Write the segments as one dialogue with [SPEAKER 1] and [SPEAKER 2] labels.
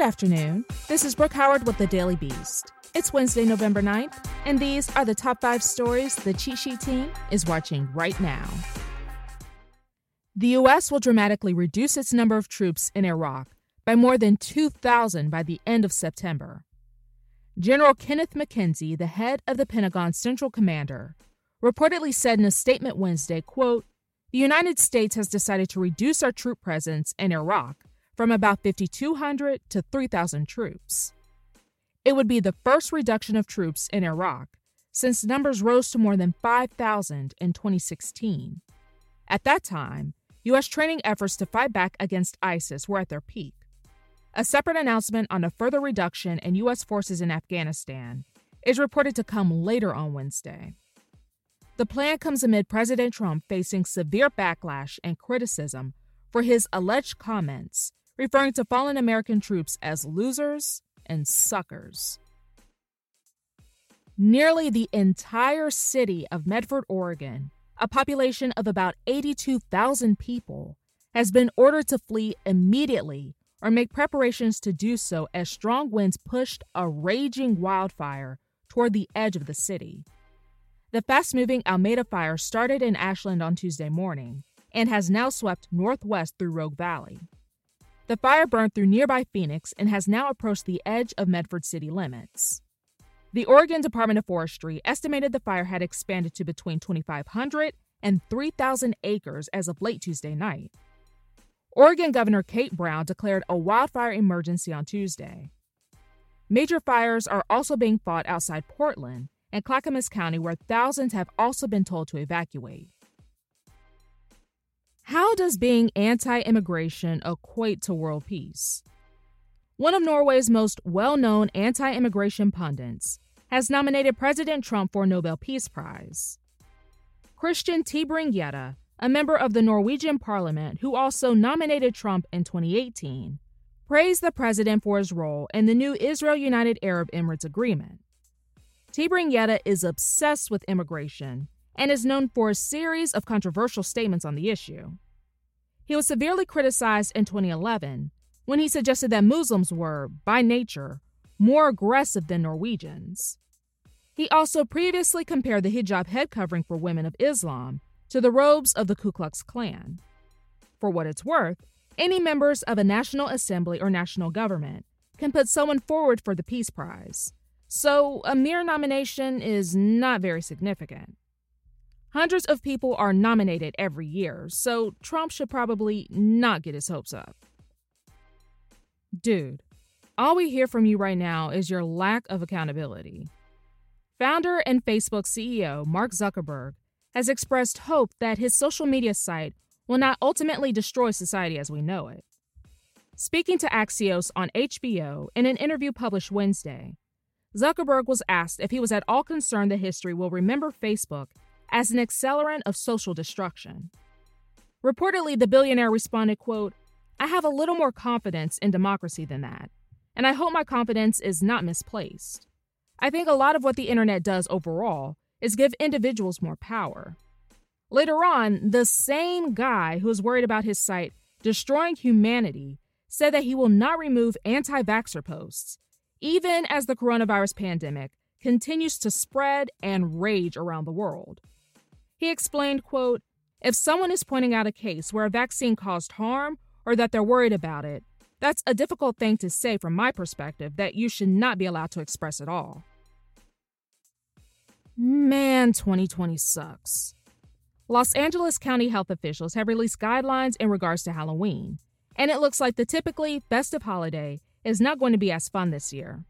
[SPEAKER 1] Good afternoon. This is Brooke Howard with the Daily Beast. It's Wednesday, November 9th, and these are the top five stories the cheat sheet team is watching right now. The U.S. will dramatically reduce its number of troops in Iraq by more than 2,000 by the end of September. General Kenneth McKenzie, the head of the Pentagon's Central Commander, reportedly said in a statement Wednesday, quote, "The United States has decided to reduce our troop presence in Iraq from about 5,200 to 3,000 troops. It would be the first reduction of troops in Iraq since numbers rose to more than 5,000 in 2016. At that time, U.S. training efforts to fight back against ISIS were at their peak. A separate announcement on a further reduction in U.S. forces in Afghanistan is reported to come later on Wednesday. The plan comes amid President Trump facing severe backlash and criticism for his alleged comments referring to fallen American troops as losers and suckers. Nearly the entire city of Medford, Oregon, a population of about 82,000 people, has been ordered to flee immediately or make preparations to do so as strong winds pushed a raging wildfire toward the edge of the city. The fast moving Almeda fire started in Ashland on Tuesday morning and has now swept northwest through Rogue Valley. The fire burned through nearby Phoenix and has now approached the edge of Medford city limits. The Oregon Department of Forestry estimated the fire had expanded to between 2,500 and 3,000 acres as of late Tuesday night. Oregon Governor Kate Brown declared a wildfire emergency on Tuesday. Major fires are also being fought outside Portland and Clackamas County, where thousands have also been told to evacuate. How does being anti immigration equate to world peace? One of Norway's most well known anti immigration pundits has nominated President Trump for a Nobel Peace Prize. Christian Tybring-Gjedde, a member of the Norwegian parliament who also nominated Trump in 2018, praised the president for his role in the new Israel United Arab Emirates agreement. Tybring-Gjedde is obsessed with immigration and is known for a series of controversial statements on the issue. He was severely criticized in 2011 when he suggested that Muslims were, by nature, more aggressive than Norwegians. He also previously compared the hijab head covering for women of Islam to the robes of the Ku Klux Klan. For what it's worth, any members of a national assembly or national government can put someone forward for the Peace Prize, so a mere nomination is not very significant. Hundreds of people are nominated every year, so Trump should probably not get his hopes up. Dude, all we hear from you right now is your lack of accountability. Founder and Facebook CEO Mark Zuckerberg has expressed hope that his social media site will not ultimately destroy society as we know it. Speaking to Axios on HBO in an interview published Wednesday, Zuckerberg was asked if he was at all concerned that history will remember Facebook as an accelerant of social destruction. Reportedly, the billionaire responded, quote, I have a little more confidence in democracy than that, and I hope my confidence is not misplaced. I think a lot of what the internet does overall is give individuals more power. Later on, the same guy who is worried about his site destroying humanity said that he will not remove anti vaxxer posts, even as the coronavirus pandemic continues to spread and rage around the world. He explained, quote, if someone is pointing out a case where a vaccine caused harm or that they're worried about it, that's a difficult thing to say from my perspective that you should not be allowed to express at all. Man, 2020 sucks. Los Angeles County health officials have released guidelines in regards to Halloween, and it looks like the typically festive holiday is not going to be as fun this year.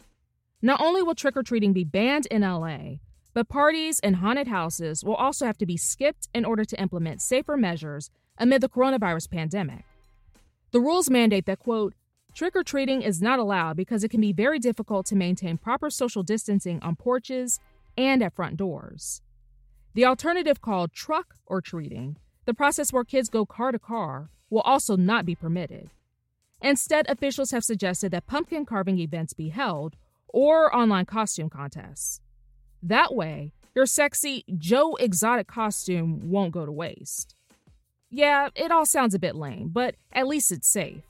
[SPEAKER 1] Not only will trick or treating be banned in LA, but parties and haunted houses will also have to be skipped in order to implement safer measures amid the coronavirus pandemic. The rules mandate that, quote, trick or treating is not allowed because it can be very difficult to maintain proper social distancing on porches and at front doors. The alternative called truck or treating, the process where kids go car to car, will also not be permitted. Instead, officials have suggested that pumpkin carving events be held or online costume contests. That way, your sexy Joe Exotic costume won't go to waste. Yeah, it all sounds a bit lame, but at least it's safe.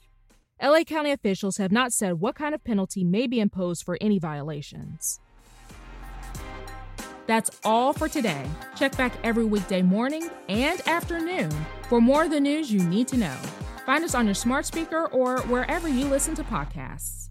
[SPEAKER 1] LA County officials have not said what kind of penalty may be imposed for any violations. That's all for today. Check back every weekday morning and afternoon for more of the news you need to know. Find us on your smart speaker or wherever you listen to podcasts.